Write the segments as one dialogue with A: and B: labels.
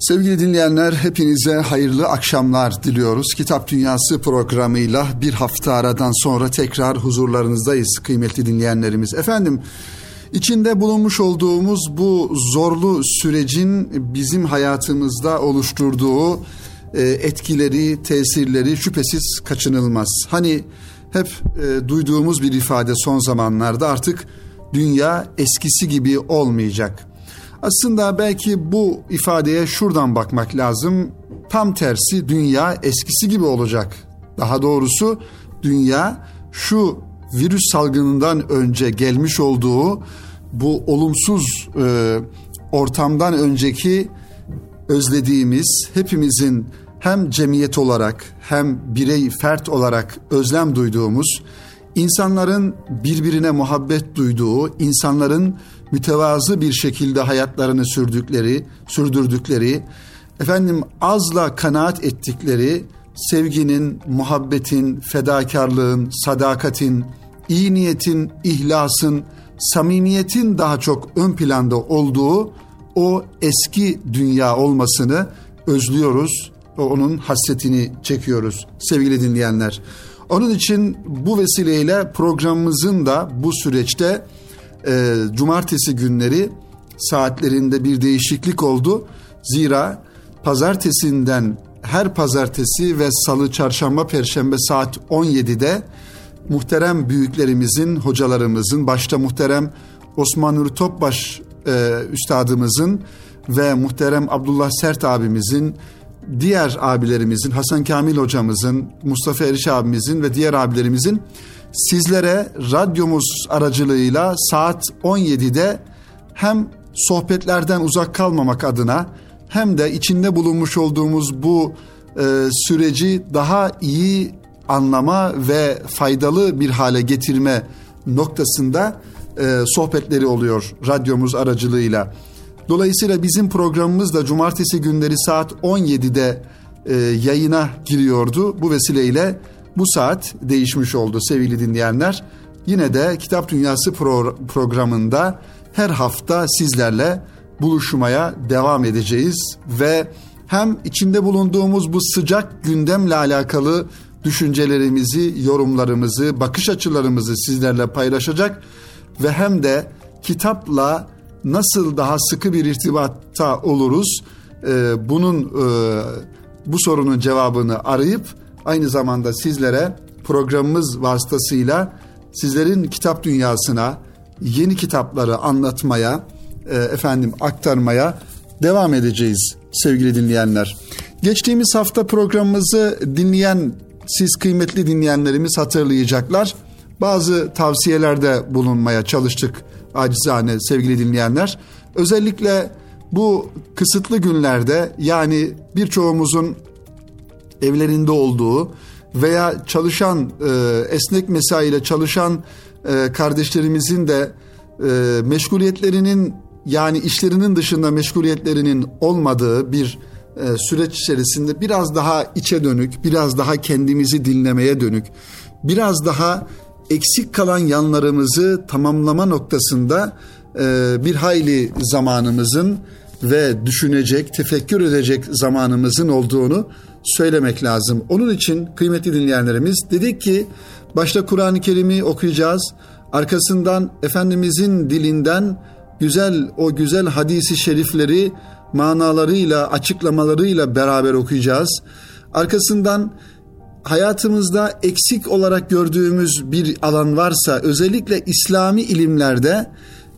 A: Sevgili dinleyenler hepinize hayırlı akşamlar diliyoruz. Kitap Dünyası programıyla bir hafta aradan sonra tekrar huzurlarınızdayız kıymetli dinleyenlerimiz. Efendim içinde bulunmuş olduğumuz bu zorlu sürecin bizim hayatımızda oluşturduğu e, etkileri, tesirleri şüphesiz kaçınılmaz. Hani hep e, duyduğumuz bir ifade son zamanlarda artık dünya eskisi gibi olmayacak aslında belki bu ifadeye şuradan bakmak lazım. Tam tersi dünya eskisi gibi olacak. Daha doğrusu dünya şu virüs salgınından önce gelmiş olduğu bu olumsuz e, ortamdan önceki özlediğimiz hepimizin hem cemiyet olarak hem birey fert olarak özlem duyduğumuz insanların birbirine muhabbet duyduğu, insanların mütevazı bir şekilde hayatlarını sürdükleri, sürdürdükleri, efendim azla kanaat ettikleri sevginin, muhabbetin, fedakarlığın, sadakatin, iyi niyetin, ihlasın, samimiyetin daha çok ön planda olduğu o eski dünya olmasını özlüyoruz. Onun hasretini çekiyoruz sevgili dinleyenler. Onun için bu vesileyle programımızın da bu süreçte e, cumartesi günleri saatlerinde bir değişiklik oldu. Zira pazartesinden her pazartesi ve salı, çarşamba, perşembe saat 17'de muhterem büyüklerimizin, hocalarımızın, başta muhterem Osman Nuri Topbaş e, üstadımızın ve muhterem Abdullah Sert abimizin, diğer abilerimizin, Hasan Kamil hocamızın, Mustafa Eriş abimizin ve diğer abilerimizin sizlere radyomuz aracılığıyla saat 17'de hem sohbetlerden uzak kalmamak adına hem de içinde bulunmuş olduğumuz bu e, süreci daha iyi anlama ve faydalı bir hale getirme noktasında e, sohbetleri oluyor radyomuz aracılığıyla. Dolayısıyla bizim programımız da cumartesi günleri saat 17'de e, yayına giriyordu. Bu vesileyle bu saat değişmiş oldu sevgili dinleyenler. Yine de Kitap Dünyası pro- programında her hafta sizlerle buluşmaya devam edeceğiz ve hem içinde bulunduğumuz bu sıcak gündemle alakalı düşüncelerimizi, yorumlarımızı, bakış açılarımızı sizlerle paylaşacak ve hem de kitapla nasıl daha sıkı bir irtibatta oluruz? Ee, bunun e, bu sorunun cevabını arayıp aynı zamanda sizlere programımız vasıtasıyla sizlerin kitap dünyasına yeni kitapları anlatmaya, e, efendim aktarmaya devam edeceğiz sevgili dinleyenler. Geçtiğimiz hafta programımızı dinleyen siz kıymetli dinleyenlerimiz hatırlayacaklar. Bazı tavsiyelerde bulunmaya çalıştık acizane sevgili dinleyenler. Özellikle bu kısıtlı günlerde yani birçoğumuzun evlerinde olduğu veya çalışan e, esnek mesaiyle çalışan e, kardeşlerimizin de e, meşguliyetlerinin yani işlerinin dışında meşguliyetlerinin olmadığı bir e, süreç içerisinde biraz daha içe dönük, biraz daha kendimizi dinlemeye dönük, biraz daha eksik kalan yanlarımızı tamamlama noktasında e, bir hayli zamanımızın ve düşünecek, tefekkür edecek zamanımızın olduğunu söylemek lazım. Onun için kıymetli dinleyenlerimiz dedik ki başta Kur'an-ı Kerim'i okuyacağız. Arkasından Efendimizin dilinden güzel o güzel hadisi şerifleri manalarıyla, açıklamalarıyla beraber okuyacağız. Arkasından hayatımızda eksik olarak gördüğümüz bir alan varsa özellikle İslami ilimlerde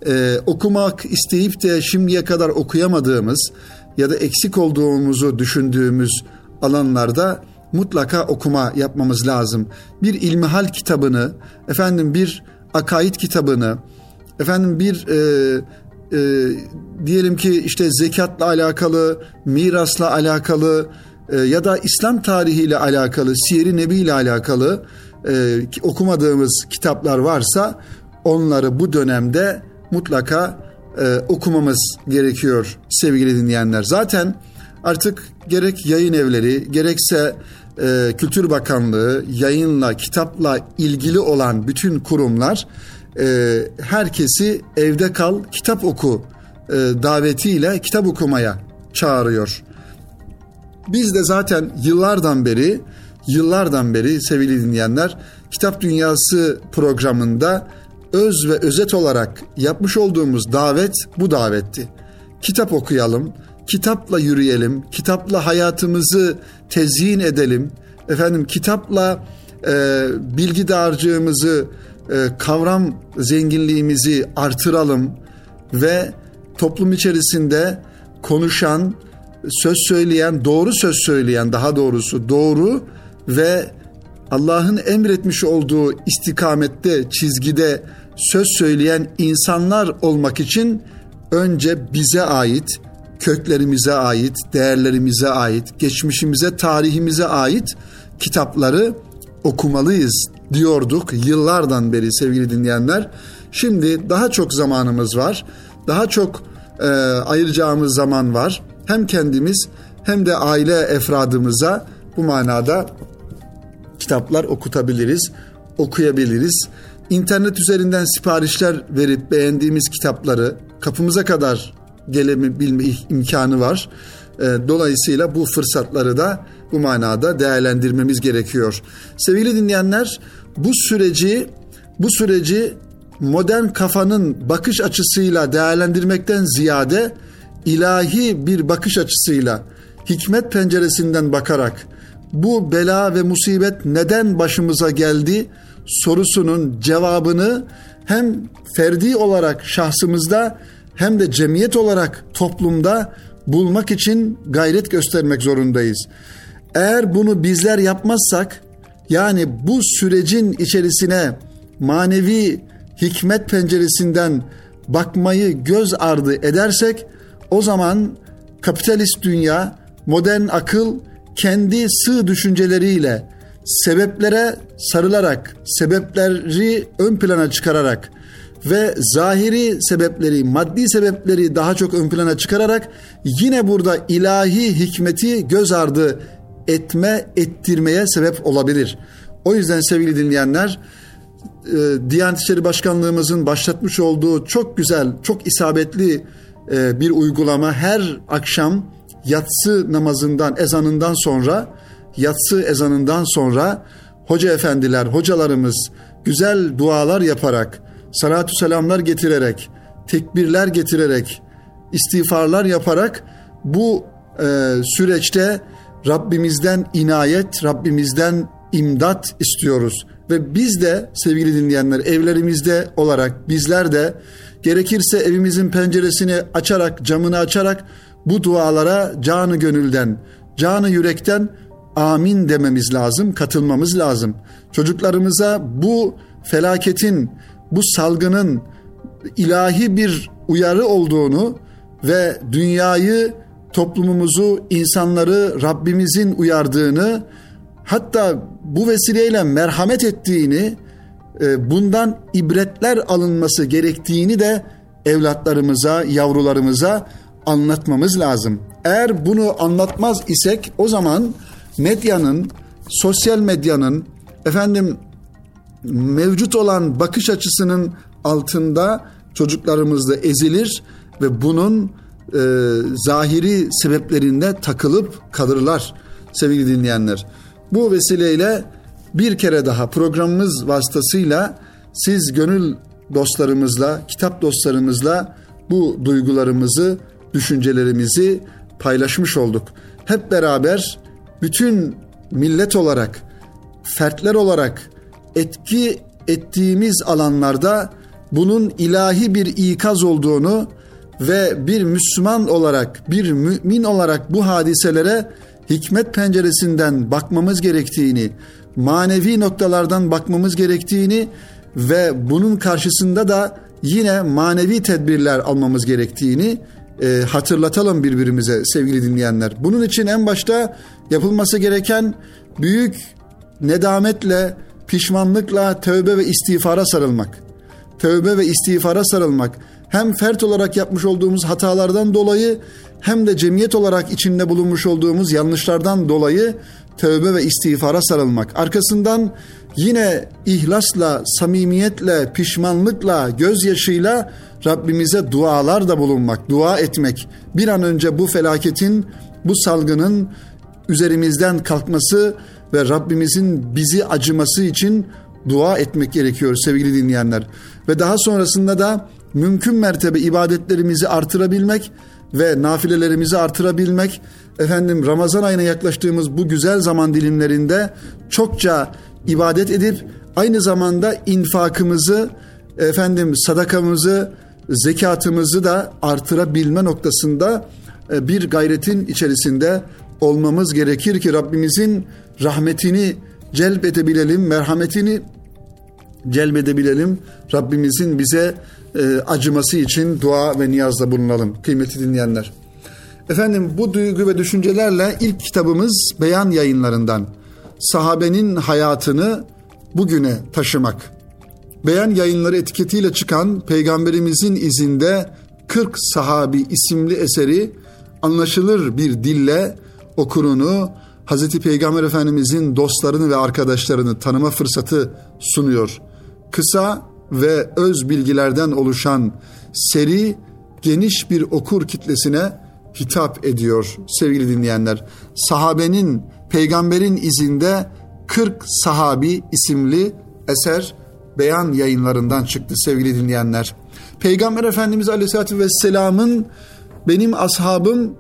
A: e, okumak isteyip de şimdiye kadar okuyamadığımız ya da eksik olduğumuzu düşündüğümüz alanlarda mutlaka okuma yapmamız lazım. Bir ilmihal kitabını, efendim bir akaid kitabını, efendim bir e, e, diyelim ki işte zekatla alakalı, mirasla alakalı e, ya da İslam tarihiyle alakalı, Siyer-i Nebi ile alakalı e, okumadığımız kitaplar varsa onları bu dönemde mutlaka e, okumamız gerekiyor sevgili dinleyenler. Zaten artık gerek yayın evleri gerekse e, Kültür Bakanlığı yayınla kitapla ilgili olan bütün kurumlar e, herkesi evde kal kitap oku e, davetiyle kitap okumaya çağırıyor. Biz de zaten yıllardan beri, yıllardan beri sevgili dinleyenler, Kitap Dünyası programında öz ve özet olarak yapmış olduğumuz davet bu davetti. Kitap okuyalım, kitapla yürüyelim, kitapla hayatımızı tezyin edelim. Efendim kitapla e, bilgi dağarcığımızı, e, kavram zenginliğimizi artıralım ve toplum içerisinde konuşan, söz söyleyen, doğru söz söyleyen daha doğrusu doğru ve Allah'ın emretmiş olduğu istikamette, çizgide söz söyleyen insanlar olmak için önce bize ait, köklerimize ait, değerlerimize ait, geçmişimize, tarihimize ait kitapları okumalıyız diyorduk yıllardan beri sevgili dinleyenler. Şimdi daha çok zamanımız var. Daha çok e, ayıracağımız zaman var. Hem kendimiz hem de aile efradımıza bu manada kitaplar okutabiliriz, okuyabiliriz. İnternet üzerinden siparişler verip beğendiğimiz kitapları kapımıza kadar gelebilme imkanı var. E, dolayısıyla bu fırsatları da bu manada değerlendirmemiz gerekiyor. Sevgili dinleyenler, bu süreci bu süreci modern kafanın bakış açısıyla değerlendirmekten ziyade ilahi bir bakış açısıyla hikmet penceresinden bakarak bu bela ve musibet neden başımıza geldi sorusunun cevabını hem ferdi olarak şahsımızda hem de cemiyet olarak toplumda bulmak için gayret göstermek zorundayız. Eğer bunu bizler yapmazsak yani bu sürecin içerisine manevi hikmet penceresinden bakmayı göz ardı edersek o zaman kapitalist dünya, modern akıl kendi sığ düşünceleriyle sebeplere sarılarak, sebepleri ön plana çıkararak ve zahiri sebepleri, maddi sebepleri daha çok ön plana çıkararak yine burada ilahi hikmeti göz ardı etme, ettirmeye sebep olabilir. O yüzden sevgili dinleyenler, e, Diyanet İşleri Başkanlığımızın başlatmış olduğu çok güzel, çok isabetli e, bir uygulama her akşam yatsı namazından, ezanından sonra, yatsı ezanından sonra hoca efendiler, hocalarımız güzel dualar yaparak, salatu selamlar getirerek, tekbirler getirerek, istiğfarlar yaparak bu e, süreçte Rabbimizden inayet, Rabbimizden imdat istiyoruz. Ve biz de sevgili dinleyenler evlerimizde olarak bizler de gerekirse evimizin penceresini açarak, camını açarak bu dualara canı gönülden, canı yürekten amin dememiz lazım, katılmamız lazım. Çocuklarımıza bu felaketin, bu salgının ilahi bir uyarı olduğunu ve dünyayı, toplumumuzu, insanları Rabbimizin uyardığını, hatta bu vesileyle merhamet ettiğini, e, bundan ibretler alınması gerektiğini de evlatlarımıza, yavrularımıza anlatmamız lazım. Eğer bunu anlatmaz isek o zaman medyanın, sosyal medyanın efendim mevcut olan bakış açısının altında çocuklarımız da ezilir ve bunun e, zahiri sebeplerinde takılıp kalırlar sevgili dinleyenler. Bu vesileyle bir kere daha programımız vasıtasıyla siz gönül dostlarımızla, kitap dostlarımızla bu duygularımızı, düşüncelerimizi paylaşmış olduk. Hep beraber bütün millet olarak, fertler olarak etki ettiğimiz alanlarda bunun ilahi bir ikaz olduğunu ve bir Müslüman olarak, bir mümin olarak bu hadiselere hikmet penceresinden bakmamız gerektiğini, manevi noktalardan bakmamız gerektiğini ve bunun karşısında da yine manevi tedbirler almamız gerektiğini e, hatırlatalım birbirimize sevgili dinleyenler. Bunun için en başta yapılması gereken büyük nedametle, pişmanlıkla tövbe ve istiğfara sarılmak. Tövbe ve istiğfara sarılmak hem fert olarak yapmış olduğumuz hatalardan dolayı hem de cemiyet olarak içinde bulunmuş olduğumuz yanlışlardan dolayı tövbe ve istiğfara sarılmak. Arkasından yine ihlasla, samimiyetle, pişmanlıkla, gözyaşıyla Rabbimize dualar da bulunmak, dua etmek. Bir an önce bu felaketin, bu salgının üzerimizden kalkması ve Rabbimizin bizi acıması için dua etmek gerekiyor sevgili dinleyenler. Ve daha sonrasında da mümkün mertebe ibadetlerimizi artırabilmek ve nafilelerimizi artırabilmek, efendim Ramazan ayına yaklaştığımız bu güzel zaman dilimlerinde çokça ibadet edip aynı zamanda infakımızı, efendim sadakamızı, zekatımızı da artırabilme noktasında e, bir gayretin içerisinde olmamız gerekir ki Rabbimizin rahmetini celbedebilelim, merhametini celbedebilelim. Rabbimizin bize e, acıması için dua ve niyazda bulunalım kıymetli dinleyenler. Efendim bu duygu ve düşüncelerle ilk kitabımız Beyan yayınlarından sahabenin hayatını bugüne taşımak. Beyan yayınları etiketiyle çıkan Peygamberimizin izinde 40 sahabi isimli eseri anlaşılır bir dille okurunu Hazreti Peygamber Efendimizin dostlarını ve arkadaşlarını tanıma fırsatı sunuyor. Kısa ve öz bilgilerden oluşan seri geniş bir okur kitlesine hitap ediyor sevgili dinleyenler. Sahabenin peygamberin izinde 40 sahabi isimli eser beyan yayınlarından çıktı sevgili dinleyenler. Peygamber Efendimiz Aleyhisselatü Vesselam'ın benim ashabım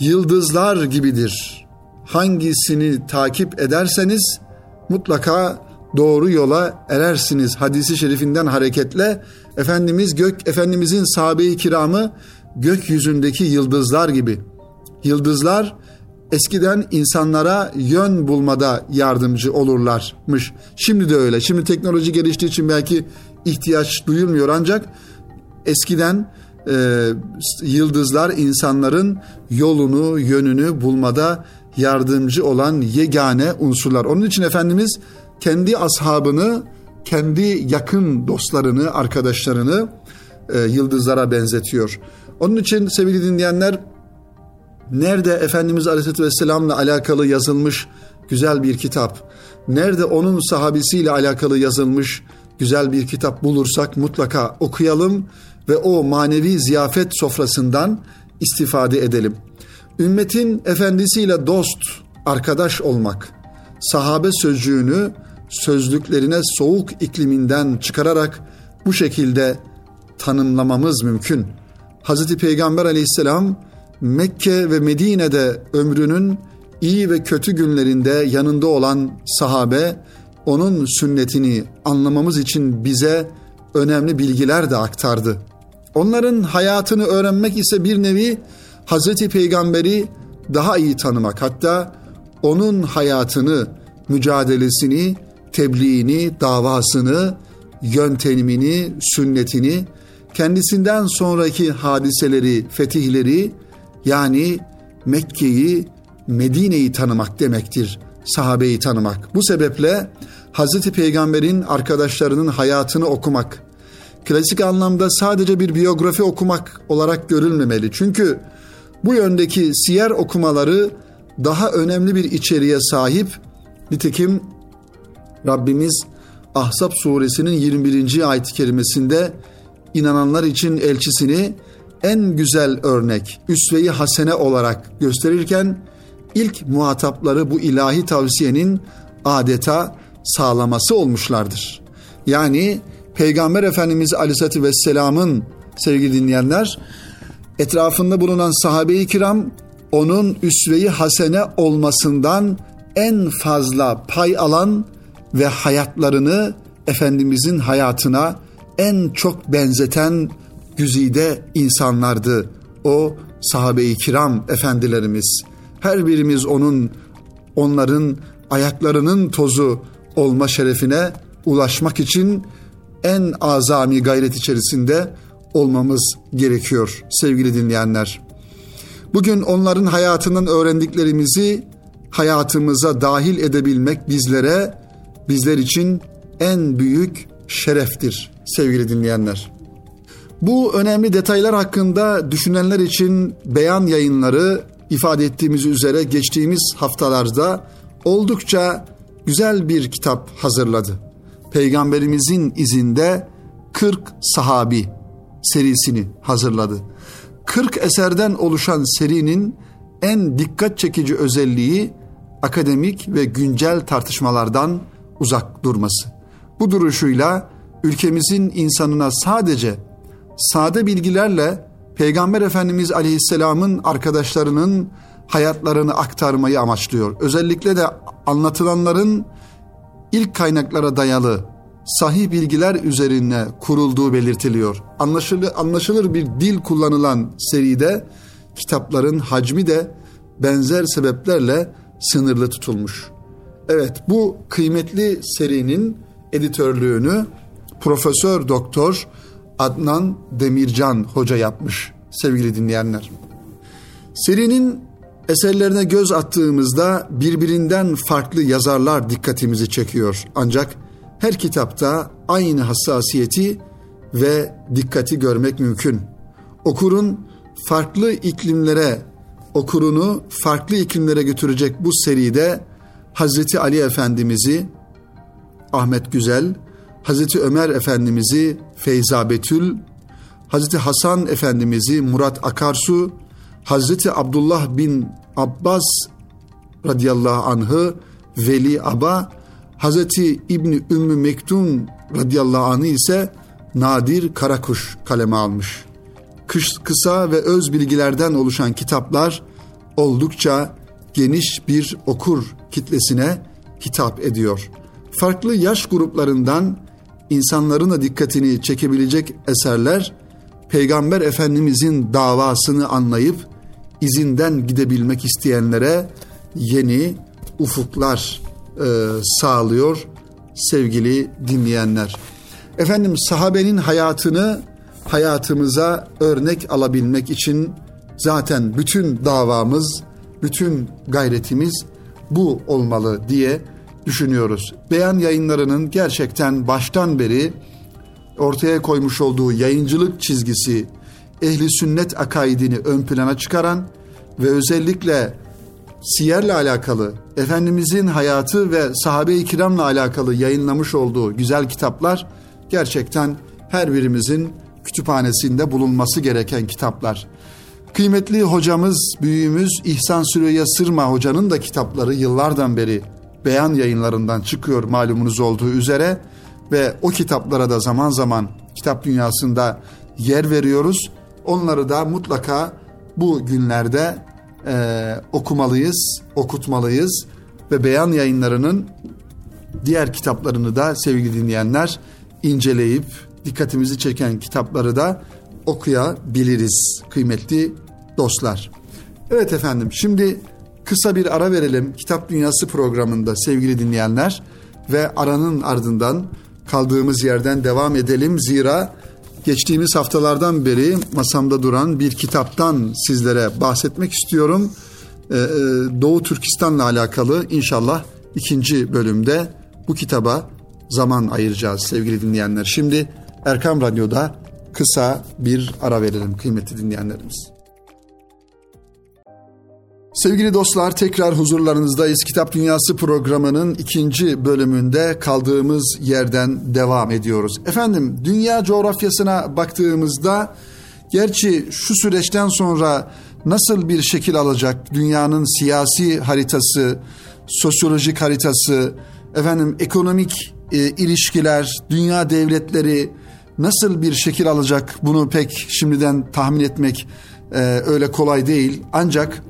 A: yıldızlar gibidir. Hangisini takip ederseniz mutlaka doğru yola erersiniz hadisi şerifinden hareketle Efendimiz gök Efendimizin sahabe-i kiramı gökyüzündeki yıldızlar gibi. Yıldızlar eskiden insanlara yön bulmada yardımcı olurlarmış. Şimdi de öyle. Şimdi teknoloji geliştiği için belki ihtiyaç duyulmuyor ancak eskiden e, yıldızlar insanların yolunu, yönünü bulmada yardımcı olan yegane unsurlar. Onun için Efendimiz kendi ashabını, kendi yakın dostlarını, arkadaşlarını e, yıldızlara benzetiyor. Onun için sevgili dinleyenler nerede Efendimiz Aleyhisselatü Vesselam'la alakalı yazılmış güzel bir kitap, nerede onun sahabisiyle alakalı yazılmış güzel bir kitap bulursak mutlaka okuyalım ve o manevi ziyafet sofrasından istifade edelim. Ümmetin efendisiyle dost, arkadaş olmak, sahabe sözcüğünü sözlüklerine soğuk ikliminden çıkararak bu şekilde tanımlamamız mümkün. Hz. Peygamber aleyhisselam Mekke ve Medine'de ömrünün iyi ve kötü günlerinde yanında olan sahabe onun sünnetini anlamamız için bize önemli bilgiler de aktardı. Onların hayatını öğrenmek ise bir nevi Hazreti Peygamber'i daha iyi tanımak. Hatta onun hayatını, mücadelesini, tebliğini, davasını, yöntemini, sünnetini, kendisinden sonraki hadiseleri, fetihleri yani Mekke'yi, Medine'yi tanımak demektir. Sahabeyi tanımak. Bu sebeple Hazreti Peygamber'in arkadaşlarının hayatını okumak, klasik anlamda sadece bir biyografi okumak olarak görülmemeli. Çünkü bu yöndeki siyer okumaları daha önemli bir içeriğe sahip. Nitekim Rabbimiz Ahzab suresinin 21. ayet-i kerimesinde inananlar için elçisini en güzel örnek, üsve-i hasene olarak gösterirken ilk muhatapları bu ilahi tavsiyenin adeta sağlaması olmuşlardır. Yani Peygamber Efendimiz Aleyhisselatü Vesselam'ın sevgili dinleyenler etrafında bulunan sahabe-i kiram onun üsve-i hasene olmasından en fazla pay alan ve hayatlarını Efendimizin hayatına en çok benzeten güzide insanlardı. O sahabe-i kiram efendilerimiz. Her birimiz onun onların ayaklarının tozu olma şerefine ulaşmak için en azami gayret içerisinde olmamız gerekiyor sevgili dinleyenler. Bugün onların hayatından öğrendiklerimizi hayatımıza dahil edebilmek bizlere bizler için en büyük şereftir sevgili dinleyenler. Bu önemli detaylar hakkında düşünenler için beyan yayınları ifade ettiğimiz üzere geçtiğimiz haftalarda oldukça güzel bir kitap hazırladı. Peygamberimizin izinde 40 sahabi serisini hazırladı. 40 eserden oluşan serinin en dikkat çekici özelliği akademik ve güncel tartışmalardan uzak durması. Bu duruşuyla ülkemizin insanına sadece sade bilgilerle Peygamber Efendimiz Aleyhisselam'ın arkadaşlarının hayatlarını aktarmayı amaçlıyor. Özellikle de anlatılanların ilk kaynaklara dayalı sahih bilgiler üzerine kurulduğu belirtiliyor. Anlaşılır, anlaşılır bir dil kullanılan seride kitapların hacmi de benzer sebeplerle sınırlı tutulmuş. Evet bu kıymetli serinin editörlüğünü Profesör Doktor Adnan Demircan Hoca yapmış sevgili dinleyenler. Serinin eserlerine göz attığımızda birbirinden farklı yazarlar dikkatimizi çekiyor. Ancak her kitapta aynı hassasiyeti ve dikkati görmek mümkün. Okurun farklı iklimlere, okurunu farklı iklimlere götürecek bu seride Hazreti Ali Efendimiz'i Ahmet Güzel, Hazreti Ömer Efendimiz'i Feyza Betül, Hazreti Hasan Efendimiz'i Murat Akarsu, Hazreti Abdullah bin Abbas radıyallahu anh'ı Veli Aba, Hazreti İbni Ümmü Mektum radıyallahu anh'ı ise Nadir Karakuş kaleme almış. Kış, kısa ve öz bilgilerden oluşan kitaplar oldukça geniş bir okur kitlesine hitap ediyor. Farklı yaş gruplarından insanların da dikkatini çekebilecek eserler Peygamber Efendimizin davasını anlayıp izinden gidebilmek isteyenlere yeni ufuklar e, sağlıyor sevgili dinleyenler. Efendim sahabenin hayatını hayatımıza örnek alabilmek için zaten bütün davamız, bütün gayretimiz bu olmalı diye düşünüyoruz. Beyan yayınlarının gerçekten baştan beri ortaya koymuş olduğu yayıncılık çizgisi ehli sünnet akaidini ön plana çıkaran ve özellikle siyerle alakalı, Efendimizin hayatı ve sahabe-i kiramla alakalı yayınlamış olduğu güzel kitaplar gerçekten her birimizin kütüphanesinde bulunması gereken kitaplar. Kıymetli hocamız, büyüğümüz İhsan Süreyya Sırma hocanın da kitapları yıllardan beri beyan yayınlarından çıkıyor malumunuz olduğu üzere ve o kitaplara da zaman zaman kitap dünyasında yer veriyoruz. Onları da mutlaka bu günlerde e, okumalıyız, okutmalıyız ve beyan yayınlarının diğer kitaplarını da sevgili dinleyenler inceleyip dikkatimizi çeken kitapları da okuyabiliriz kıymetli dostlar. Evet efendim şimdi kısa bir ara verelim Kitap Dünyası programında sevgili dinleyenler ve aranın ardından kaldığımız yerden devam edelim. Zira geçtiğimiz haftalardan beri masamda duran bir kitaptan sizlere bahsetmek istiyorum. Ee, e, Doğu Türkistan'la alakalı inşallah ikinci bölümde bu kitaba zaman ayıracağız sevgili dinleyenler. Şimdi Erkam Radyo'da kısa bir ara verelim kıymetli dinleyenlerimiz. Sevgili dostlar tekrar huzurlarınızdayız. Kitap Dünyası programının ikinci bölümünde kaldığımız yerden devam ediyoruz. Efendim dünya coğrafyasına baktığımızda gerçi şu süreçten sonra nasıl bir şekil alacak dünyanın siyasi haritası, sosyolojik haritası, efendim ekonomik e, ilişkiler, dünya devletleri nasıl bir şekil alacak bunu pek şimdiden tahmin etmek e, öyle kolay değil. Ancak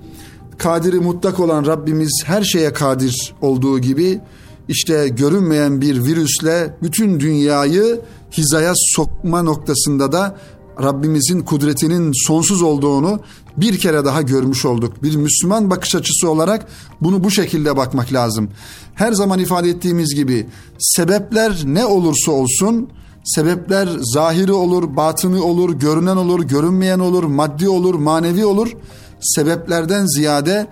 A: kadiri mutlak olan Rabbimiz her şeye kadir olduğu gibi işte görünmeyen bir virüsle bütün dünyayı hizaya sokma noktasında da Rabbimizin kudretinin sonsuz olduğunu bir kere daha görmüş olduk. Bir Müslüman bakış açısı olarak bunu bu şekilde bakmak lazım. Her zaman ifade ettiğimiz gibi sebepler ne olursa olsun sebepler zahiri olur, batını olur, görünen olur, görünmeyen olur, maddi olur, manevi olur sebeplerden ziyade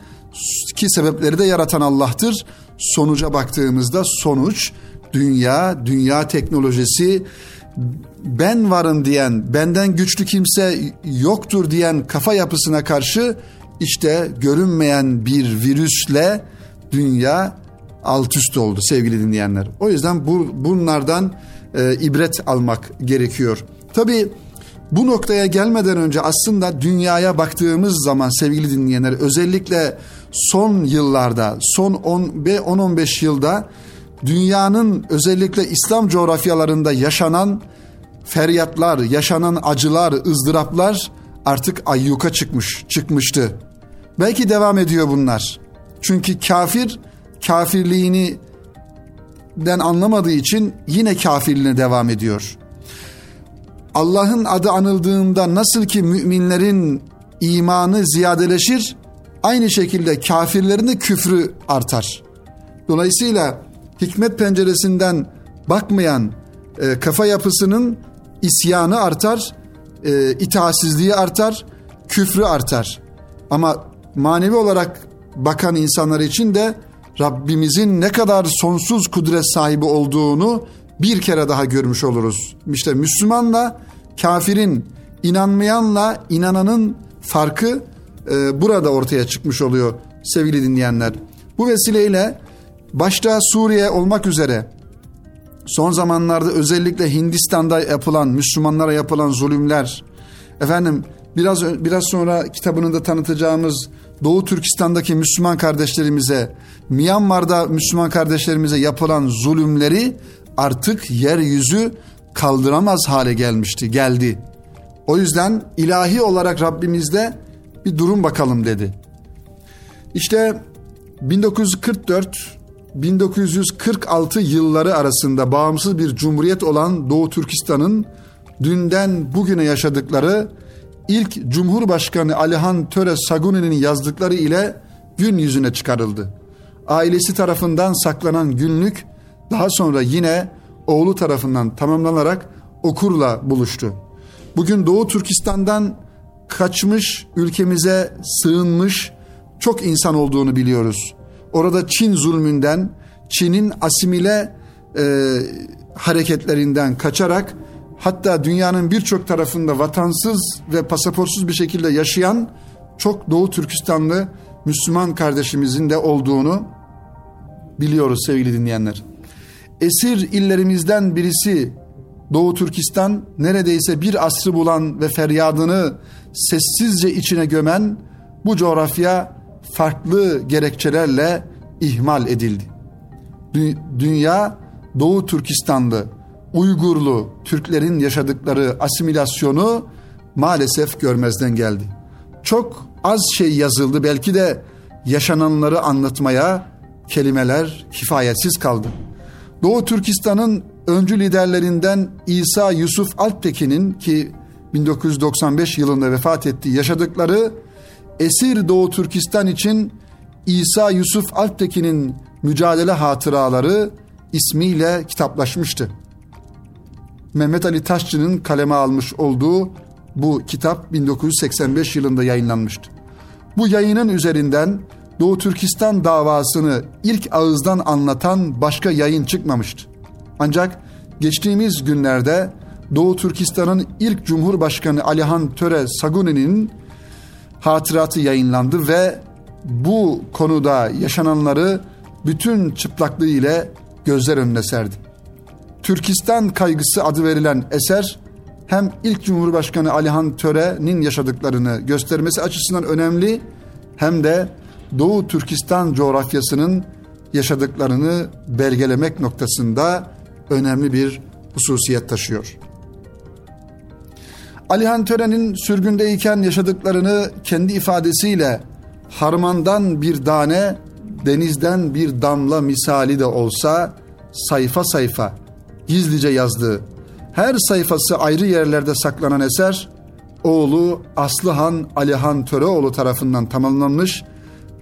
A: ki sebepleri de yaratan Allah'tır. Sonuca baktığımızda sonuç dünya, dünya teknolojisi ben varım diyen, benden güçlü kimse yoktur diyen kafa yapısına karşı işte görünmeyen bir virüsle dünya alt üst oldu sevgili dinleyenler. O yüzden bu, bunlardan e, ibret almak gerekiyor. Tabii bu noktaya gelmeden önce aslında dünyaya baktığımız zaman sevgili dinleyenler özellikle son yıllarda, son 10-15 yılda dünyanın özellikle İslam coğrafyalarında yaşanan feryatlar, yaşanan acılar, ızdıraplar artık ayyuka çıkmış, çıkmıştı. Belki devam ediyor bunlar. Çünkü kafir kafirliğini den anlamadığı için yine kafirliğine devam ediyor. Allah'ın adı anıldığında nasıl ki müminlerin imanı ziyadeleşir, aynı şekilde kafirlerin de küfrü artar. Dolayısıyla hikmet penceresinden bakmayan e, kafa yapısının isyanı artar, e, itaatsizliği artar, küfrü artar. Ama manevi olarak bakan insanlar için de Rabbimizin ne kadar sonsuz kudret sahibi olduğunu bir kere daha görmüş oluruz. İşte Müslümanla kafirin, inanmayanla inananın farkı e, burada ortaya çıkmış oluyor sevgili dinleyenler. Bu vesileyle başta Suriye olmak üzere son zamanlarda özellikle Hindistan'da yapılan Müslümanlara yapılan zulümler efendim biraz biraz sonra kitabını da tanıtacağımız Doğu Türkistan'daki Müslüman kardeşlerimize, Myanmar'da Müslüman kardeşlerimize yapılan zulümleri artık yeryüzü kaldıramaz hale gelmişti, geldi. O yüzden ilahi olarak Rabbimizde bir durum bakalım dedi. İşte 1944 1946 yılları arasında bağımsız bir cumhuriyet olan Doğu Türkistan'ın dünden bugüne yaşadıkları ilk Cumhurbaşkanı Alihan Töre Saguni'nin yazdıkları ile gün yüzüne çıkarıldı. Ailesi tarafından saklanan günlük daha sonra yine oğlu tarafından tamamlanarak okurla buluştu. Bugün Doğu Türkistan'dan kaçmış, ülkemize sığınmış çok insan olduğunu biliyoruz. Orada Çin zulmünden, Çin'in asimile e, hareketlerinden kaçarak hatta dünyanın birçok tarafında vatansız ve pasaportsuz bir şekilde yaşayan çok Doğu Türkistanlı Müslüman kardeşimizin de olduğunu biliyoruz sevgili dinleyenler. Esir illerimizden birisi Doğu Türkistan neredeyse bir asrı bulan ve feryadını sessizce içine gömen bu coğrafya farklı gerekçelerle ihmal edildi. Dünya Doğu Türkistanlı Uygurlu Türklerin yaşadıkları asimilasyonu maalesef görmezden geldi. Çok az şey yazıldı belki de yaşananları anlatmaya kelimeler kifayetsiz kaldı. Doğu Türkistan'ın öncü liderlerinden İsa Yusuf Alptekin'in ki 1995 yılında vefat ettiği yaşadıkları esir Doğu Türkistan için İsa Yusuf Alptekin'in mücadele hatıraları ismiyle kitaplaşmıştı. Mehmet Ali Taşçı'nın kaleme almış olduğu bu kitap 1985 yılında yayınlanmıştı. Bu yayının üzerinden Doğu Türkistan davasını ilk ağızdan anlatan başka yayın çıkmamıştı. Ancak geçtiğimiz günlerde Doğu Türkistan'ın ilk Cumhurbaşkanı Alihan Töre Saguni'nin hatıratı yayınlandı ve bu konuda yaşananları bütün çıplaklığı ile gözler önüne serdi. Türkistan kaygısı adı verilen eser hem ilk Cumhurbaşkanı Alihan Töre'nin yaşadıklarını göstermesi açısından önemli hem de Doğu Türkistan coğrafyasının yaşadıklarını belgelemek noktasında önemli bir hususiyet taşıyor. Alihan Töre'nin sürgündeyken yaşadıklarını kendi ifadesiyle harmandan bir tane, denizden bir damla misali de olsa sayfa sayfa gizlice yazdığı, her sayfası ayrı yerlerde saklanan eser, oğlu Aslıhan Alihan Töreoğlu tarafından tamamlanmış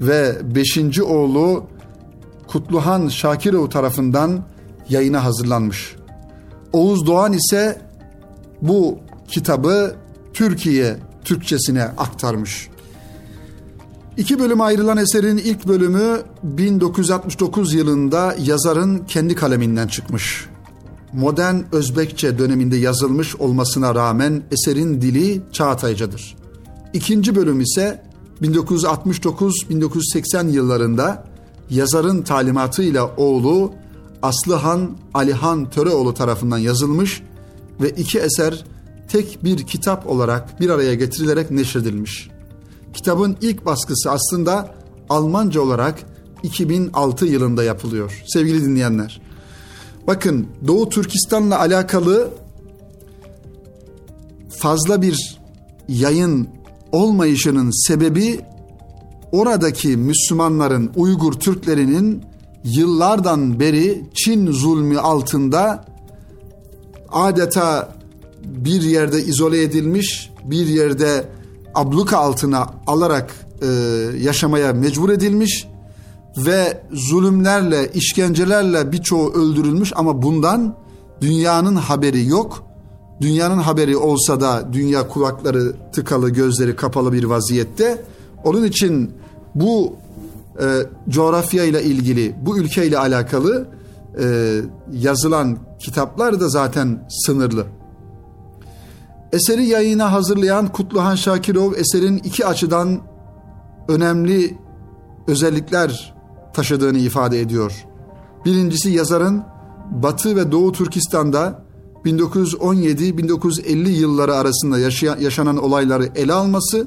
A: ve beşinci oğlu Kutluhan Şakiroğlu tarafından yayına hazırlanmış. Oğuz Doğan ise bu kitabı Türkiye Türkçesine aktarmış. İki bölüm ayrılan eserin ilk bölümü 1969 yılında yazarın kendi kaleminden çıkmış modern Özbekçe döneminde yazılmış olmasına rağmen eserin dili Çağataycadır. İkinci bölüm ise 1969-1980 yıllarında yazarın talimatıyla oğlu Aslıhan Alihan Töreoğlu tarafından yazılmış ve iki eser tek bir kitap olarak bir araya getirilerek neşredilmiş. Kitabın ilk baskısı aslında Almanca olarak 2006 yılında yapılıyor. Sevgili dinleyenler. Bakın Doğu Türkistan'la alakalı fazla bir yayın olmayışının sebebi oradaki Müslümanların, Uygur Türklerinin yıllardan beri Çin zulmü altında adeta bir yerde izole edilmiş, bir yerde abluka altına alarak e, yaşamaya mecbur edilmiş ve zulümlerle, işkencelerle birçoğu öldürülmüş ama bundan dünyanın haberi yok. Dünyanın haberi olsa da dünya kulakları tıkalı, gözleri kapalı bir vaziyette. Onun için bu e, coğrafya ile ilgili, bu ülke ile alakalı e, yazılan kitaplar da zaten sınırlı. Eseri yayına hazırlayan Kutluhan Şakirov eserin iki açıdan önemli özellikler taşıdığını ifade ediyor. Birincisi yazarın Batı ve Doğu Türkistan'da 1917-1950 yılları arasında yaşanan olayları ele alması,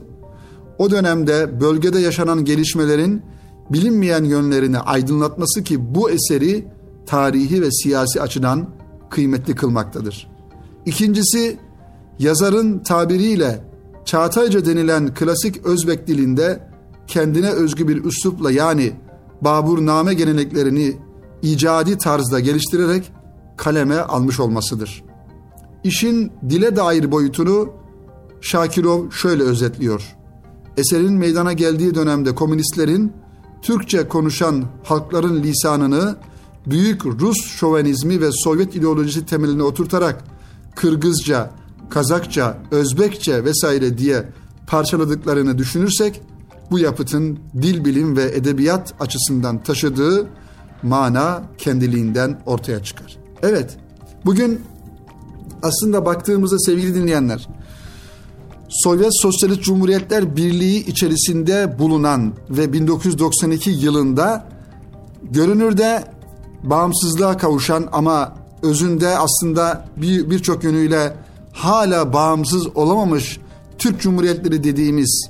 A: o dönemde bölgede yaşanan gelişmelerin bilinmeyen yönlerini aydınlatması ki bu eseri tarihi ve siyasi açıdan kıymetli kılmaktadır. İkincisi, yazarın tabiriyle Çağatayca denilen klasik Özbek dilinde kendine özgü bir üslupla yani Baburname geleneklerini icadi tarzda geliştirerek kaleme almış olmasıdır. İşin dile dair boyutunu Şakirov şöyle özetliyor. Eserin meydana geldiği dönemde komünistlerin Türkçe konuşan halkların lisanını büyük Rus şovenizmi ve Sovyet ideolojisi temeline oturtarak Kırgızca, Kazakça, Özbekçe vesaire diye parçaladıklarını düşünürsek bu yapıtın dil bilim ve edebiyat açısından taşıdığı mana kendiliğinden ortaya çıkar. Evet, bugün aslında baktığımızda sevgili dinleyenler, Sovyet Sosyalist Cumhuriyetler Birliği içerisinde bulunan ve 1992 yılında görünürde bağımsızlığa kavuşan ama özünde aslında birçok bir yönüyle hala bağımsız olamamış Türk Cumhuriyetleri dediğimiz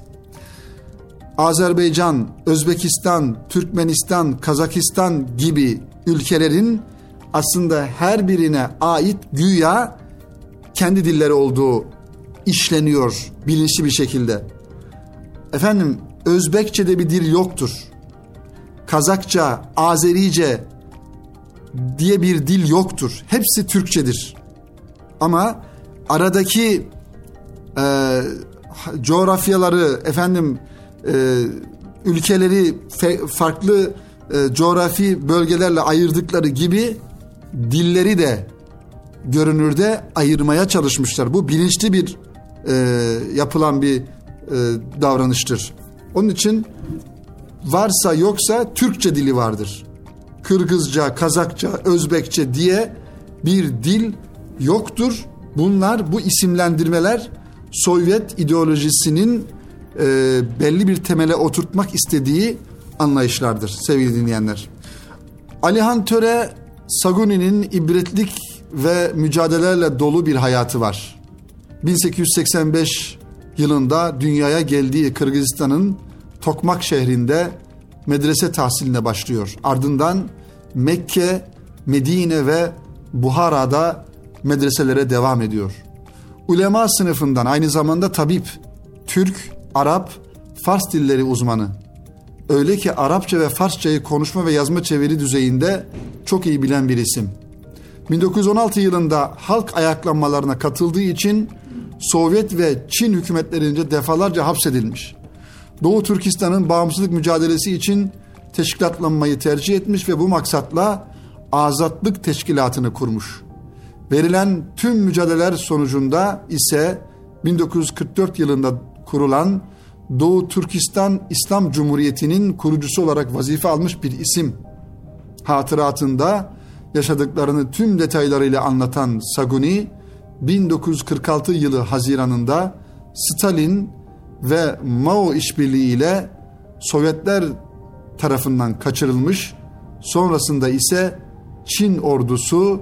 A: Azerbaycan, Özbekistan, Türkmenistan, Kazakistan gibi ülkelerin aslında her birine ait güya kendi dilleri olduğu işleniyor bilinçli bir şekilde. Efendim Özbekçe'de bir dil yoktur. Kazakça, Azerice diye bir dil yoktur. Hepsi Türkçedir. Ama aradaki e, coğrafyaları efendim e, ülkeleri fe, farklı e, coğrafi bölgelerle ayırdıkları gibi dilleri de görünürde ayırmaya çalışmışlar. Bu bilinçli bir e, yapılan bir e, davranıştır. Onun için varsa yoksa Türkçe dili vardır. Kırgızca, Kazakça, Özbekçe diye bir dil yoktur. Bunlar bu isimlendirmeler Sovyet ideolojisinin e, belli bir temele oturtmak istediği anlayışlardır sevgili dinleyenler. Alihan Töre Saguni'nin ibretlik ve mücadelelerle dolu bir hayatı var. 1885 yılında dünyaya geldiği Kırgızistan'ın Tokmak şehrinde medrese tahsiline başlıyor. Ardından Mekke, Medine ve Buhara'da medreselere devam ediyor. Ulema sınıfından aynı zamanda tabip, Türk, Arap, Fars dilleri uzmanı. Öyle ki Arapça ve Farsçayı konuşma ve yazma çeviri düzeyinde çok iyi bilen bir isim. 1916 yılında halk ayaklanmalarına katıldığı için Sovyet ve Çin hükümetlerince defalarca hapsedilmiş. Doğu Türkistan'ın bağımsızlık mücadelesi için teşkilatlanmayı tercih etmiş ve bu maksatla Azatlık Teşkilatı'nı kurmuş. Verilen tüm mücadeleler sonucunda ise 1944 yılında kurulan Doğu Türkistan İslam Cumhuriyeti'nin kurucusu olarak vazife almış bir isim. Hatıratında yaşadıklarını tüm detaylarıyla anlatan Saguni, 1946 yılı Haziran'ında Stalin ve Mao işbirliğiyle Sovyetler tarafından kaçırılmış, sonrasında ise Çin ordusu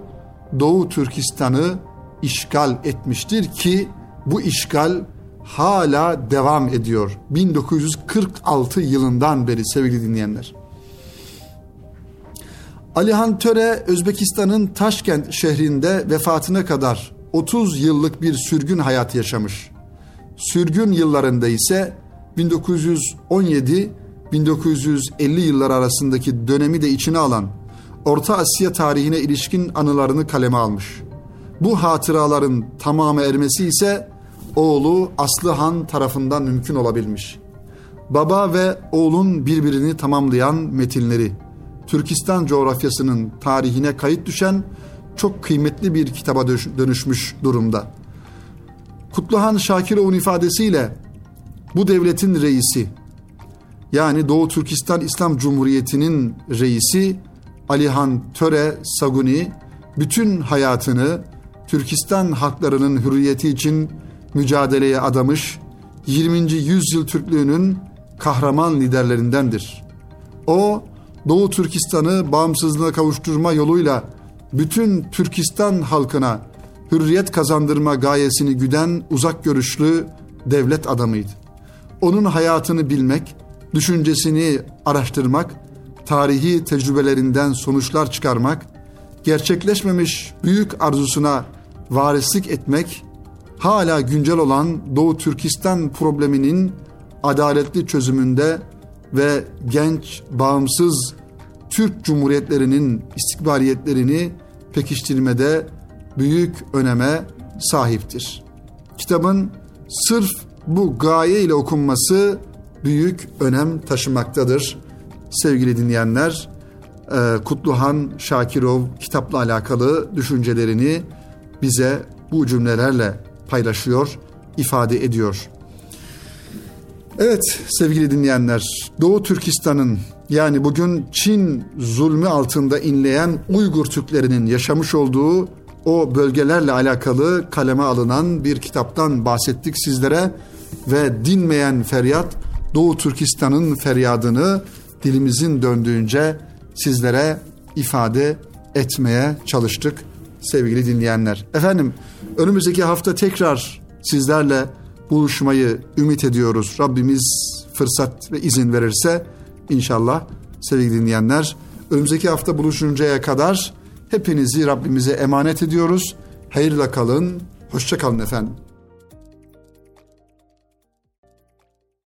A: Doğu Türkistan'ı işgal etmiştir ki bu işgal hala devam ediyor. 1946 yılından beri sevgili dinleyenler. Alihan Töre Özbekistan'ın Taşkent şehrinde vefatına kadar 30 yıllık bir sürgün hayat yaşamış. Sürgün yıllarında ise 1917-1950 yıllar arasındaki dönemi de içine alan Orta Asya tarihine ilişkin anılarını kaleme almış. Bu hatıraların tamamı ermesi ise oğlu Aslıhan tarafından mümkün olabilmiş. Baba ve oğlun birbirini tamamlayan metinleri, Türkistan coğrafyasının tarihine kayıt düşen çok kıymetli bir kitaba dönüşmüş durumda. Kutluhan Şakirov'un ifadesiyle bu devletin reisi yani Doğu Türkistan İslam Cumhuriyeti'nin reisi Alihan Töre Saguni bütün hayatını Türkistan halklarının hürriyeti için mücadeleye adamış 20. yüzyıl Türklüğünün kahraman liderlerindendir. O Doğu Türkistan'ı bağımsızlığına kavuşturma yoluyla bütün Türkistan halkına hürriyet kazandırma gayesini güden uzak görüşlü devlet adamıydı. Onun hayatını bilmek, düşüncesini araştırmak, tarihi tecrübelerinden sonuçlar çıkarmak, gerçekleşmemiş büyük arzusuna varislik etmek, hala güncel olan Doğu Türkistan probleminin adaletli çözümünde ve genç, bağımsız Türk Cumhuriyetlerinin istikbaliyetlerini pekiştirmede büyük öneme sahiptir. Kitabın sırf bu gaye ile okunması büyük önem taşımaktadır. Sevgili dinleyenler, e, Kutluhan Şakirov kitapla alakalı düşüncelerini bize bu cümlelerle paylaşıyor, ifade ediyor. Evet sevgili dinleyenler, Doğu Türkistan'ın yani bugün Çin zulmü altında inleyen Uygur Türklerinin yaşamış olduğu o bölgelerle alakalı kaleme alınan bir kitaptan bahsettik sizlere ve dinmeyen feryat Doğu Türkistan'ın feryadını dilimizin döndüğünce sizlere ifade etmeye çalıştık sevgili dinleyenler. Efendim önümüzdeki hafta tekrar sizlerle buluşmayı ümit ediyoruz. Rabbimiz fırsat ve izin verirse inşallah sevgili dinleyenler önümüzdeki hafta buluşuncaya kadar hepinizi Rabbimize emanet ediyoruz. Hayırla kalın, hoşça kalın efendim.